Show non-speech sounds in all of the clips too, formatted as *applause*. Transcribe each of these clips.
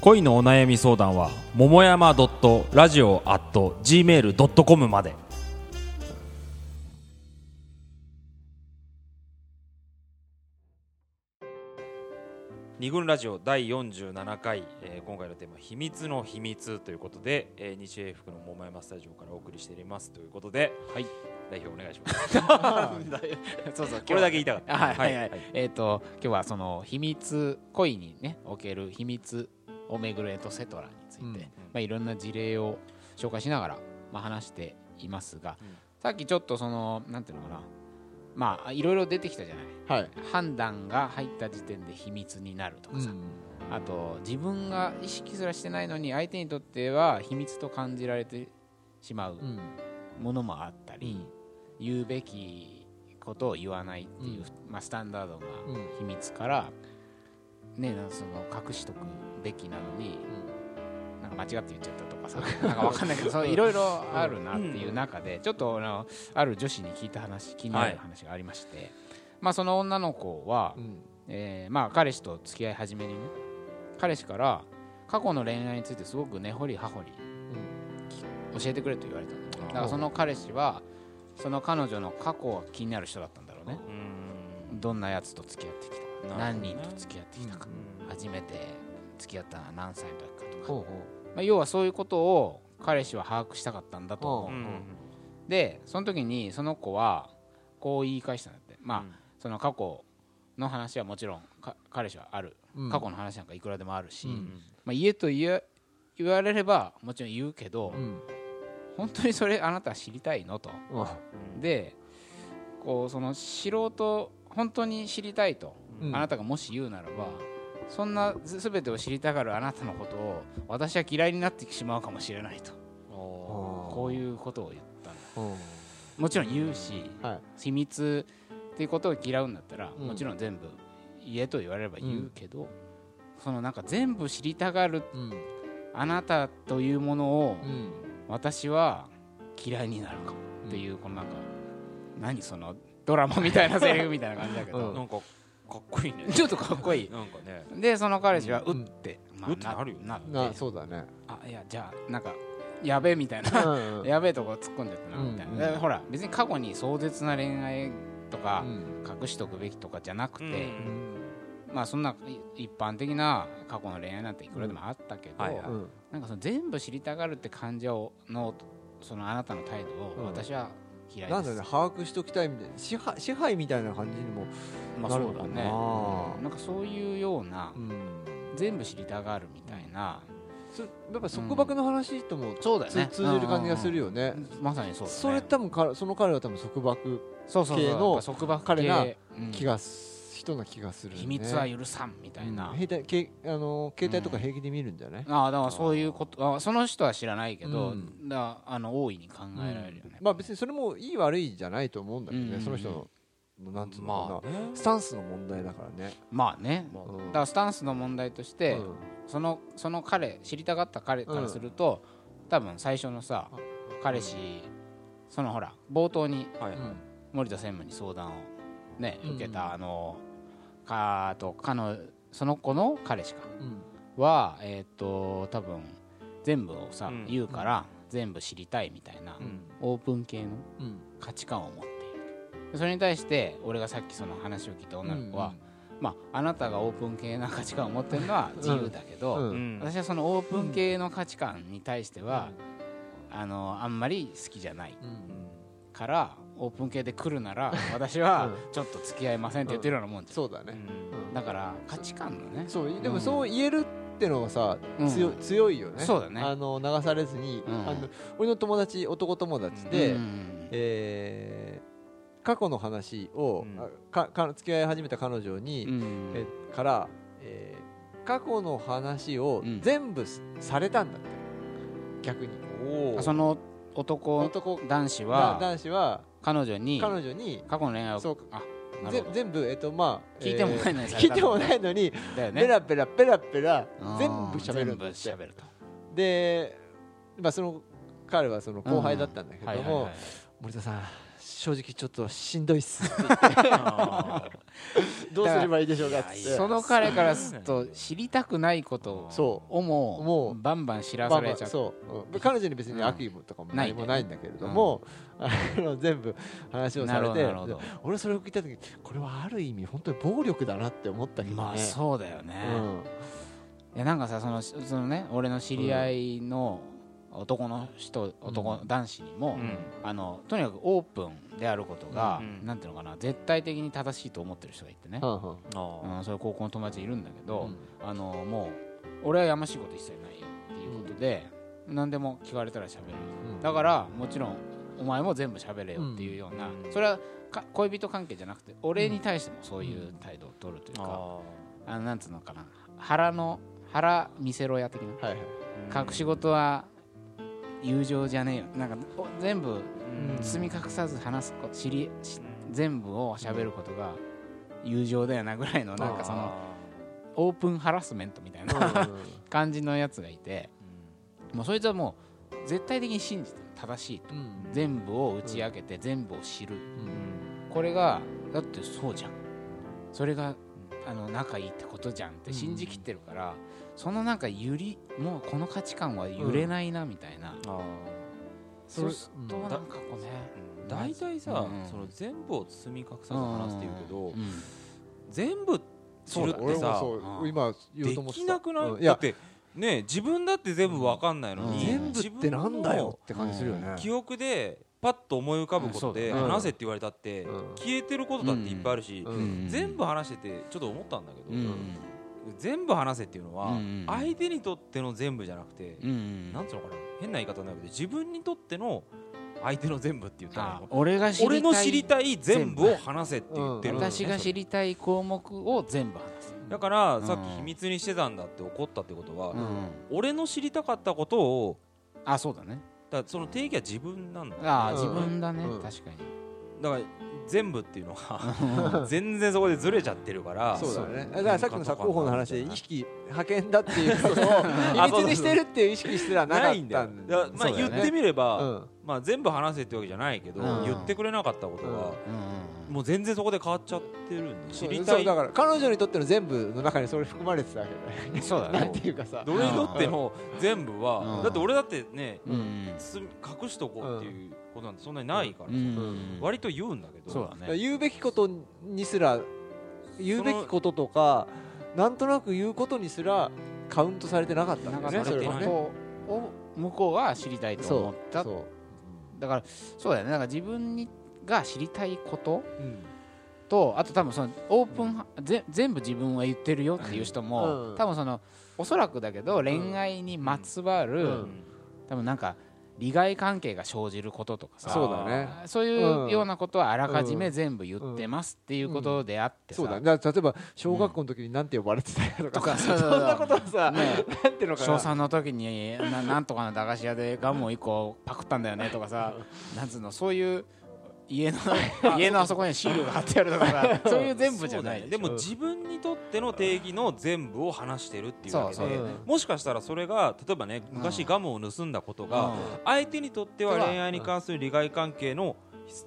恋のお悩み相談は桃山 .radio.gmail.com まで。二軍ラジオ第47回、えー今回のテーマ「秘密の秘密」ということで、えー日英福の桃山スタジオからお送りしていますということで、はい、代表お願いします。*laughs* そうそうこれだけ言いたかった。はいはいはい、えっ、と今日はその秘密恋にねおける秘密を巡るエトセトラについて、うん。まあいろんな事例を紹介しながらまあ話していますが、うん。さっきちょっとそのなんていうのかな。まあいろいろ出てきたじゃない。はい、判断が入った時点で秘密になるとかさ、あと自分が意識すらしてないのに相手にとっては秘密と感じられてしまううん。ものもあったり、言うべきことを言わないっていう、まあ、スタンダードなうん。秘密から、ね、その隠しとくべきなのになんか間違って言っちゃったとかさ *laughs* なんかわかんないけどいろいろあるなっていう中で、ちょっとあのある女子に聞いた話気になる話がありまして、まあ、その女の子は、うん。えーまあ、彼氏と付き合い始めにね彼氏から過去の恋愛についてすごく根掘り葉掘り教えてくれと言われたんだからその彼氏はその彼女の過去が気になる人だったんだろうね。うん。どんなやつと付き合ってきたかね。何人と付き合ってきたかうん。初めて付き合ったのは何歳の時かとか、ほうほまあ、要はそういうことを彼氏は把握したかったんだと思う、うんでその時にその子はこう言い返したんだって。まあ、うん。その過去の話はもちろんか彼氏はある。ううん。過去の話なんかいくらでもあるし、うんまあ、言えと言え言われればもちろん言うけど、うん。本当にそれあなたは知りたいのと。う。んでこうその知ろうと本当に知りたいと、うん。あなたがもし言うならばそんなす全てを知りたがるあなたのことを私は嫌いになってしまうかもしれないと。おこういうことを言ったのうん。もちろん言うしはい。秘密っていうことを嫌うんだったら、うん。もちろん全部言えと言われれば言うけど、そのなんか全部知りたがるうん。あなたというものをうん。私は嫌いになるかもっていう、このなんか何そのドラマみたいなセリフみたいな感じだけど、うん。なんかかっこいいね。ちょっとかっこいい。なんかね。でその彼氏はううんって、まうってなるよなって。なそうだね。あいやじゃあなんかやべえみたいな。うんやべえとこ突っ込んじゃったなみたいな、うんでほら別に過去に壮絶な恋愛とかうん。隠しとくべきとかじゃなくて、うん。まあそんない一般的な過去の恋愛なんていくらでもあったけど、はいはい。うん。なんかその全部知りたがるって感情のそのあなたの態度をうん。私は嫌いなんだろうね把握しときたいみたいな。支配支配みたいな感じにもまあなるのかな。そうだね。なんかそういうようなうん。全部知りたがるみたいな、そやっぱ束縛の話ともそうだよね。つ通じる感じがするよね。うん。まさにそうだね。それ多分かその彼は多分束縛そうそうそう。系のやっぱ束縛系。彼がうん。気がす人な気がするね。秘密は許さんみたいな、うん。兵隊けあの携帯とか平気で見るんじゃない？ああだからそういうことあその人は知らないけど、うん。だあの大いに考えられるよね、まあ別にそれもいい悪いじゃないと思うんだけどうん。ねその人のなんつうのかな。まあね。スタンスの問題だからね。まあね。まあうん。だからスタンスの問題として、うん。そのその彼知りたがった彼からすると、多分最初のさ彼氏そのほら冒頭にはいうん森田専務に相談をねうん受けた、あのかあとかのその子の彼氏か。うん。はえっ、と多分全部をさ、うん。言うから全部知りたいみたいな、うん。オープン系のうん。価値観を持っている。それに対して俺がさっきその話を聞いた女の子は、まあ、あなたがオープン系な価値観を持ってるのは自由だけど、私はそのオープン系の価値観に対しては、あのあんまり好きじゃないうん。からオープン系で来るなら私はちょっと付き合いませんって言ってるようなもんじゃん、そうだね。うん。だから価値観のね。そうでもそう言えるってのがさうん。強強いよね。そうだね。あの流されずにうん。あの俺の友達男友達でうんえー過去の話をかか付き合い始めた彼女にうん。えから、えー過去の話をうん。全部すされたんだって。逆に。その男男男子だは男子は彼女に彼女に過去の恋愛をそうあ全部えっとまあ聞いてもないのにえー聞いてもないのにペラペラペラペラうん。全部喋るんだって。喋ると。で、まあ、その彼はその後輩だったんだけどもはいはいはい。森田さん正直ちょっとしんどいっすって言って。あ *laughs* どうすればいいでしょうかっつってやその彼からすると知りたくないことそをももう。バンバン知らされちゃう。そう、うん彼女に別に悪意もとかも何もうんないんだけれども、あの全部話をされて俺それを聞いた時これはある意味本当に暴力だなって思ったけどね、まあそうだよね、うん。いやなんかさそのそのね俺の知り合いの男の人男、う男子にも、うん。あのとにかくオープンであることが、うんなんていうのかな絶対的に正しいと思ってる人がいてね、うんうんそういう高校の友達いるんだけど、うん。あのもう俺はやましいこと一切ないよっていうことで、何でも聞かれたら喋る。うん。だからもちろんお前も全部喋れよっていうような、うんそれはか恋人関係じゃなくて俺に対してもそういう態度を取るというか、ああ。のなんつうのかな腹の腹見せろや的なはいはい。隠し事は友情じゃねえよ。なんかお全部うん包み隠さず話すこと知りし全部を喋ることが友情だよなぐらいのなんかそのあオープンハラスメントみたいな *laughs* 感じのやつがいて。ーもうそいつはもう絶対的に信じてる正しいと。うん。全部を打ち明けて全部を知る。うん。これがだってそうじゃん。それがあの仲いいってことじゃんって信じきってるからそのなんか揺りもうこの価値観は揺れないなみたいな。あー。そうするとうんなんかこうね。うん。大体さ、うんその全部を包み隠さず話すって言うけど、うん全部知るってさ今言おうでと思ってた。きなくない、うんいってね自分だって全部わかんないのに、うん。全部ってなんだよって感じするよね。記憶でパッと思い浮かぶことで話せって言われたって、うん。消えてることだっていっぱいあるし、全部話しててちょっと思ったんだけど、うん。全部話せっていうのは、うん相手にとっての全部じゃなくて、うんなんつうのかな変な言い方になるけど自分にとっての相手の全部って言ったの俺が知りたい俺の知りたい全部を話せって言ってる。ん。だよね私が知りたい項目を全部話す。だから、うん。さっき秘密にしてたんだって怒ったってことは、うん。俺の知りたかったことをあそうだねだからその定義は自分なんだ。よああうん。自分だね。うん。確かに。だから全部っていうのは *laughs* 全然そこでずれちゃってるからそうだね。だからさっきのさ候補の話で意識派遣だっていうことをあ秘密にしてるっていう意識すらなかったないんだまあ言ってみれば、うん。まあ、全部話せってわけじゃないけど、うん。言ってくれなかったことが、うんもう全然そこで変わっちゃってるんで知りたい。そうだから彼女にとっての全部の中にそれ含まれてたわけだよね。そうだなんねていうかさ。どれにとっての全部は、うん。だって俺だってね隠しとこうっていうことなんてそんなにないからさ、うん。割と言うんだけど。そうだね。言うべきことにすら言うべきこととかなんとなく言うことにすらカウントされてなかったんだよねなんかそれされてないことを向こうは知りたいと思った。そう。だからそうだよね。だから自分にが知りたいことうん。とあと多分そのオープンぜ全部自分は言ってるよっていう人も、うん。多分そのおそらくだけど恋愛にまつわる、うん。多分なんか利害関係が生じることとかさそうだね。そういうようなことはあらかじめ全部言ってますっていうことであってさ、そうだね。だから例えば小学校の時に何て呼ばれてたよとかとかそう *laughs* そんなことをさね。なんていうのか小な3の時にななんとかの駄菓子屋でガムを1個パクったんだよねとかさなんつうのそういう家の *laughs* 家のあそこにシールが貼ってあるとかさ *laughs* そういう全部じゃない。そうだよね。でも自分にとっての定義の全部を話してるっていうわけでそうもしかしたらそれが例えばね昔ガムを盗んだことが相手にとっては恋愛に関する利害関係の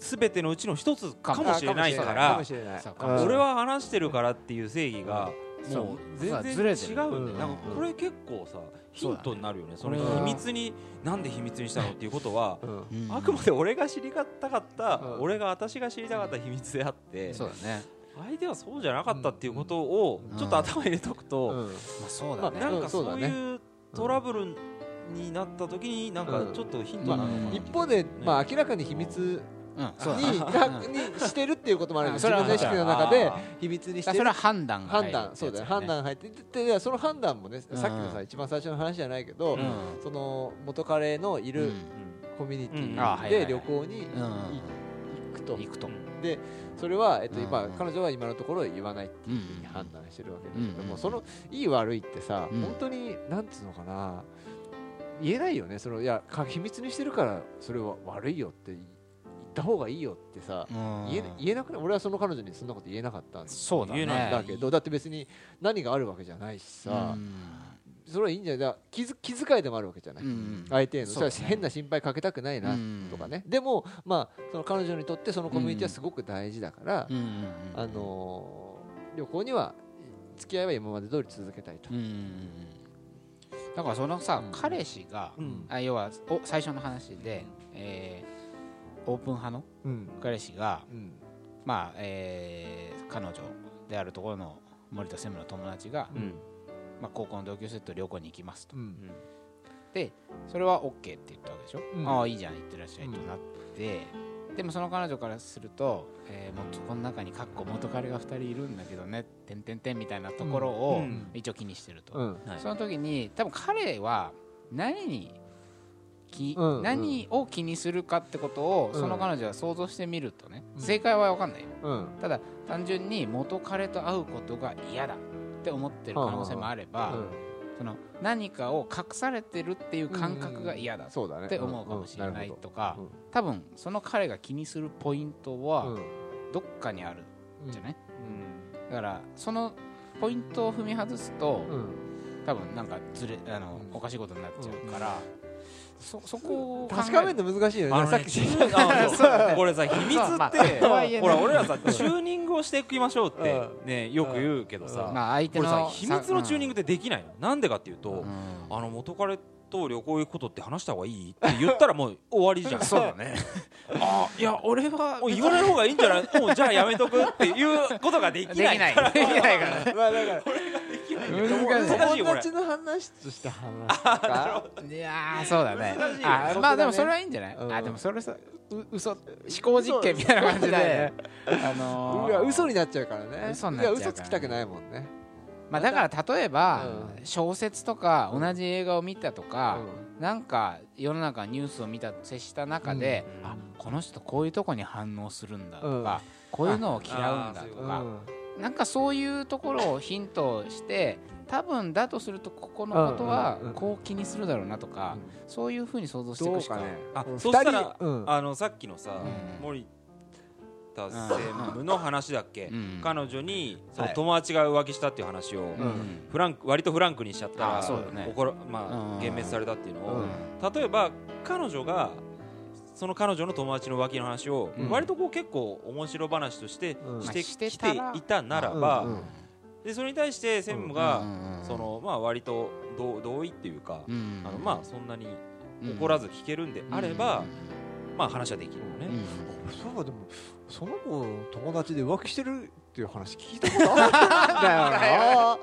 全てのうちの一つかもしれないかから俺は話してるからっていう正義がもう全然違うんだよ。うんなんかこれ結構さヒントになるよねその秘密になんで秘密にしたのっていうことはあくまで俺が知りたかったうん。俺が私が知りたかった秘密であってそうだね。相手はそうじゃなかったっていうことをうん。ちょっと頭に入れとくと、うん。まあそうまあだね、なんかうんそういうトラブルになった時になんかちょっとヒントになるのかな、う。ん一方で、まあ、明らかに秘密にねにしてるっていうこともあるけどそれは自分の意識の中であ秘密にしそれてるは判断が入判る断そうだ判断入ってででその判断もねさっきのさうん一番最初の話じゃないけどうん。その元彼のいるうん。コミュニティで旅行にうん。行くと。行くと。でそれはえっとうん。今彼女は今のところ言わないっていうふうに判断してるわけだけどもそのいい悪いってさうん。本当になんつうのかな言えないよね。そのいやか秘密にしてるからそれは悪いよって言った方がいいよってさうん。言え言えなく俺はその彼女にそんなこと言えなかったんそうだね。だけどだって別に何があるわけじゃないしさうん。それはいいんじゃない？気づ気遣いでもあるわけじゃない、相手への。ね。変な心配かけたくないなうんとかね、でもまあその彼女にとってそのコミュニティはすごく大事だから、あのー旅行には付き合いは今まで通り続けたいと。だからそのさ、うん。彼氏が、うん。あ要はお最初の話で、えーオープン派のうん。彼氏が、うん。まあえー彼女であるところの森田専務の友達が、うん。まあ、高校の同級生と旅行に行きますと。うん。それは OK って言ったわけでしょ、うん。ああいいじゃん行ってらっしゃいとなって、でもその彼女からすると、えーもっとこの中にかっこ元彼が2人いるんだけどねてんてんてんみたいなところをうん。一応気にしてると、その時に多分彼は何にき、うんうん。何を気にするかってことをうんその彼女は想像してみるとね、うん。正解は分かんないよ。うん。ただ単純に元彼と会うことが嫌だって思ってる可能性もあれば、その何かを隠されてるっていう感覚が嫌だって思うかもしれないとかうん。多分そな彼が気にするポイントはうん。どっかにあるうん。ん。じゃない、だからそのポイントを踏み外すと、うん。多分なん。かずれあの、うん。おかしいことになっちゃうから、そそこを確かめるの難しいよね。あのさっき *laughs* *laughs* これさ秘密まあまあってとはいえねほら俺らさチューニングをしていきましょうってうねよく言うけどさ。まあ相手これさの秘密のチューニングってできないの？なんでかっていうとうん。あの元彼と旅行行くことって話した方がいいって言ったらもう *laughs* 終わりじゃん。そうだね。あいや俺はもう言わない方がいいんじゃない？もうじゃあやめとくっていうことができできないないできないから。ねまあだから難しい難しいよこれ。友達の話として話すか？いやーそうだね。まあでもそれはいいんじゃない、うん。あでもそれさう嘘思考実験みたいな感じで、ね。あの嘘になっちゃうからね。嘘になっちゃう嘘つきたくないもんね。まあ、だから例えば、う小説とか同じ映画を見たとか、うなんか世の中ニュースを見た接した中で、うん。あこの人こういうとこに反応するんだとうん。か、こういうのを嫌うんだとか、んなんかそういうところをヒントして多分だとするとここのことはこう気にするだろうなとか、そういうふうに想像していくしかどうかね。あうんそしたらあのさっきのさうん。森田専務の話だっけ？うん。彼女にそのはい友達が浮気したっていう話をうん。フランク割とフランクにしちゃったあらそうだね。怒らまあうん。幻滅されたっていうのをうん。例えば彼女がその彼女の友達の浮気の話をうん。割とこう結構面白話としてうん。してきていたならばでそれに対して専務うんがそのまあ割と同同意っていうかうんあのまあそんなにうん怒らず聞けるんであればまあ話はできるよね。うんそうかでもその子友達で浮気してるっていう話聞いたことあったんだよ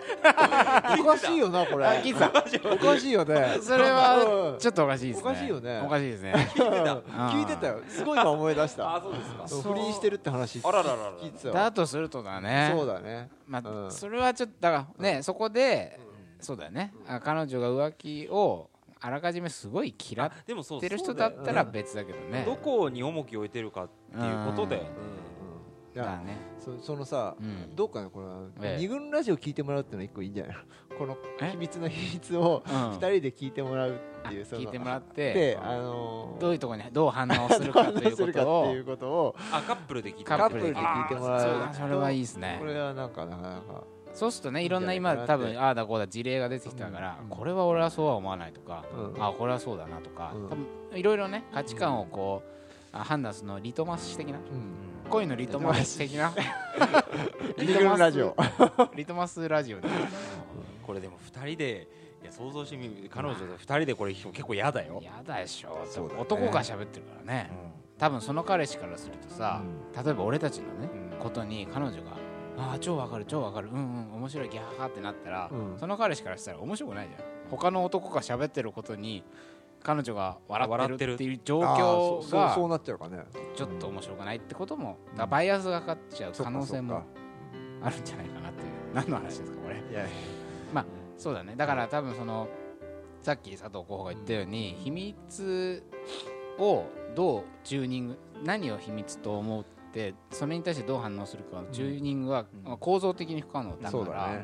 な。おかしいよなこれ。おかしいよね。それはうんちょっとおかしいですね。おかしいよね。おかしいですね。聞いてた。よ。すごい今思い出した。あそうですか。不倫してるって話あららららだわとするとだねそうだね。まあ、うん。それはちょっとだからね、そこで、そうだよね、あ彼女が浮気をあらかじめすごい嫌っでもそうてる人だったら別だけどね。どこに重きを置いてるかっていうことだよね。いやだね。そそのさうん。どうかなこれはええ。二軍ラジオ聞いてもらうってのは一個いいんじゃない？のこのえ？秘密の秘密をうん。二人で聞いてもらうっていうあその聞いてもらってであのーどういうところにどう反応するかというするかことをっていうことを。あカップルで聞いてカップルで聞いてもらう。そうだそれはいいですね。これはなんかなかなか。そうするとねいろんな今多分ああだこうだ事例が出てきたから、うん。これは俺はそうは思わないとか、うん。あこれはそうだなとか、うん。多分いろいろね価値観をこう、あ判断するのリトマス紙的なうん恋のリトマス的な？二軍ラジオリトマスラジオでこれでも二人でいや想像してみる彼女と二人でこれ結構嫌だよ。やだでしょ。そうだね。男が喋ってるからね。多分その彼氏からするとさ、例えば俺たちのね、うん。ことに彼女が「ああ超わかる超わかるうんうん面白いギャーってなったら、うん。その彼氏からしたら面白くないじゃん。他の男が喋ってることに彼女が笑ってるっていう状況そうそうなっちゃうかね。ちょっと面白くないってこともだバイアスがかかっちゃう可能性もあるんじゃないかなっていう。何の話ですかこれ。いやそうだね。だから多分そのさっき佐藤候補が言ったように、秘密をどうチューニング何を秘密と思ってそれに対してどう反応するかのチューニングは、構造的に不可能だから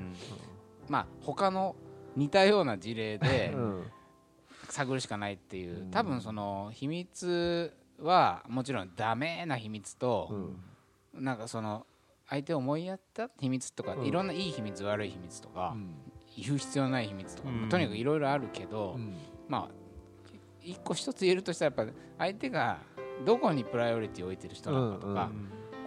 まあ他の似たような事例でうん探るしかないっていう、うん。多分その秘密はもちろんダメな秘密とう、ん。なんかその相手を思いやった秘密とか、うん。いろんないい秘密悪い秘密とか、言う必要ない秘密とか、うん。とにかくいろいろあるけど、うん。まあ一個一つ言えるとしたらやっぱ相手がどこにプライオリティを置いてる人なのかとか、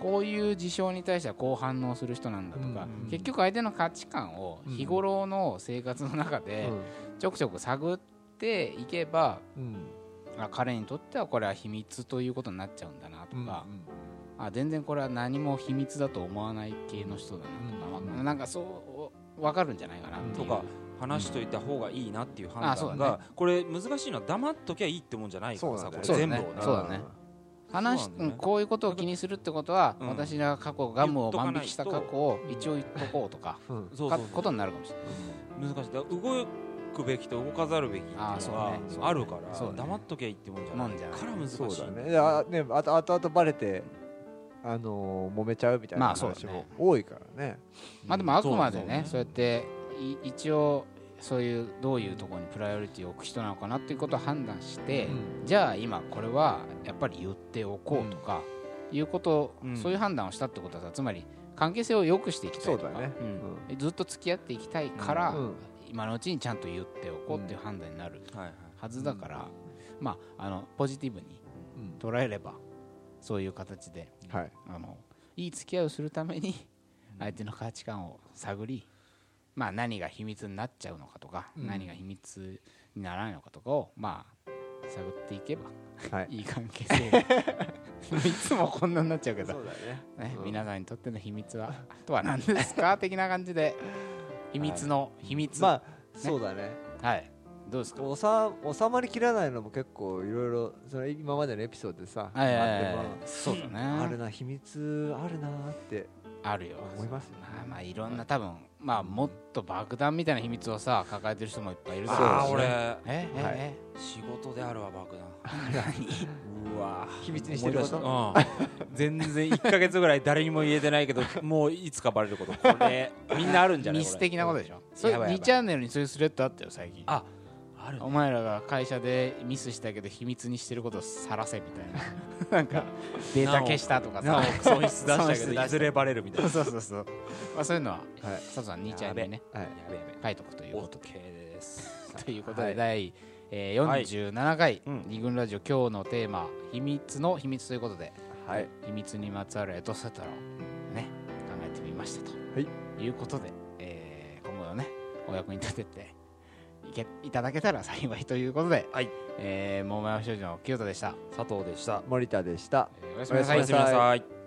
こういう事象に対してはこう反応する人なんだとか、うん結局相手の価値観を日頃の生活の中でちょくちょく探っていけば、うん。あ彼にとってはこれは秘密ということになっちゃうんだなとうんか、あ全然これは何も秘密だと思わない系の人だなとか、うんなんかそう分かるんじゃないかなとか話しといた方がいいなっていう判断が、これ難しいのは黙っときゃいいってもんじゃないからさこれ全部をねそうだね。話ね。うんこういうことを気にするってことは、うん。私が過去ガムを万引きした過去を一応言っとこうとかうん。そうそうかことになるかもしれない。難しい。動くべきと動かざるべきっていうのがあるからそうね。黙っときゃいいってもんじゃない。もんじゃない。から難しいそうだね。いやねあと後々バレてあのー揉めちゃうみたいなまあそうだね。話も多いからね。まあでもあくまでねそうやってい一応そういうどういうところにプライオリティを置く人なのかなっていうことを判断して、うん。じゃあ今これはやっぱり言っておこうとか、いうこと、うん。そういう判断をしたってことはさつまり関係性を良くしていきたいうとか。ね。うん。ずっと付き合っていきたいから、うん今のうちにちゃんと言っておこうっていう判断になるはずだから、まああのポジティブにうん。捉えればそういう形ではい。あのいい付き合いをするために相手の価値観を探り、まあ、何が秘密になっちゃうのかとか、うん。何が秘密にならないのかとかを、まあ、探っていけばはい。いい関係性。*laughs* いつもこんなになっちゃうけど、そうだね。ねうん。皆さんにとっての秘密はとは何ですか？的な感じで秘密の秘密、まあそうだね。はい、どうですか？おさ収まりきらないのも結構いろいろその今までのエピソードでさあはいってはいはい。まそうだね。ああるな秘密あるなってあるよ。思いますよね。まあまあいろんな多分まあもっと爆弾みたいな秘密をさ抱えてる人もいっぱいいるだろうしああ俺。ええはい。え仕事であるわ爆弾 *laughs* 秘密にしてることうん。*laughs* 全然1か月ぐらい誰にも言えてないけど *laughs* もういつかバレること。これみんなあるんじゃない？ミス的なことでしょ。それやばいやばい。2チャンネルにそういうスレッドあったよ最近。ああるね。お前らが会社でミスしたけど秘密にしてることをさらせみたいな。*laughs* なんかデータ消したとかさ。損失出したけどいずれバレるみたいな。そうそうそう。まあそういうのははい。佐藤さん2チャンネルにねはい書いとくということです。ということで、はい。第、えー、47回、うん。二軍ラジオ今日のテーマ「秘密の秘密」ということではい。秘密にまつわるエトセトラをね考えてみましたと、はい。い、うことで、えー今後のねお役に立てていけいただけたら幸いということで、はい。えー、桃山少女の清田でした、佐藤でした。え森田でした。ーおやすみなさい。おやすみなさい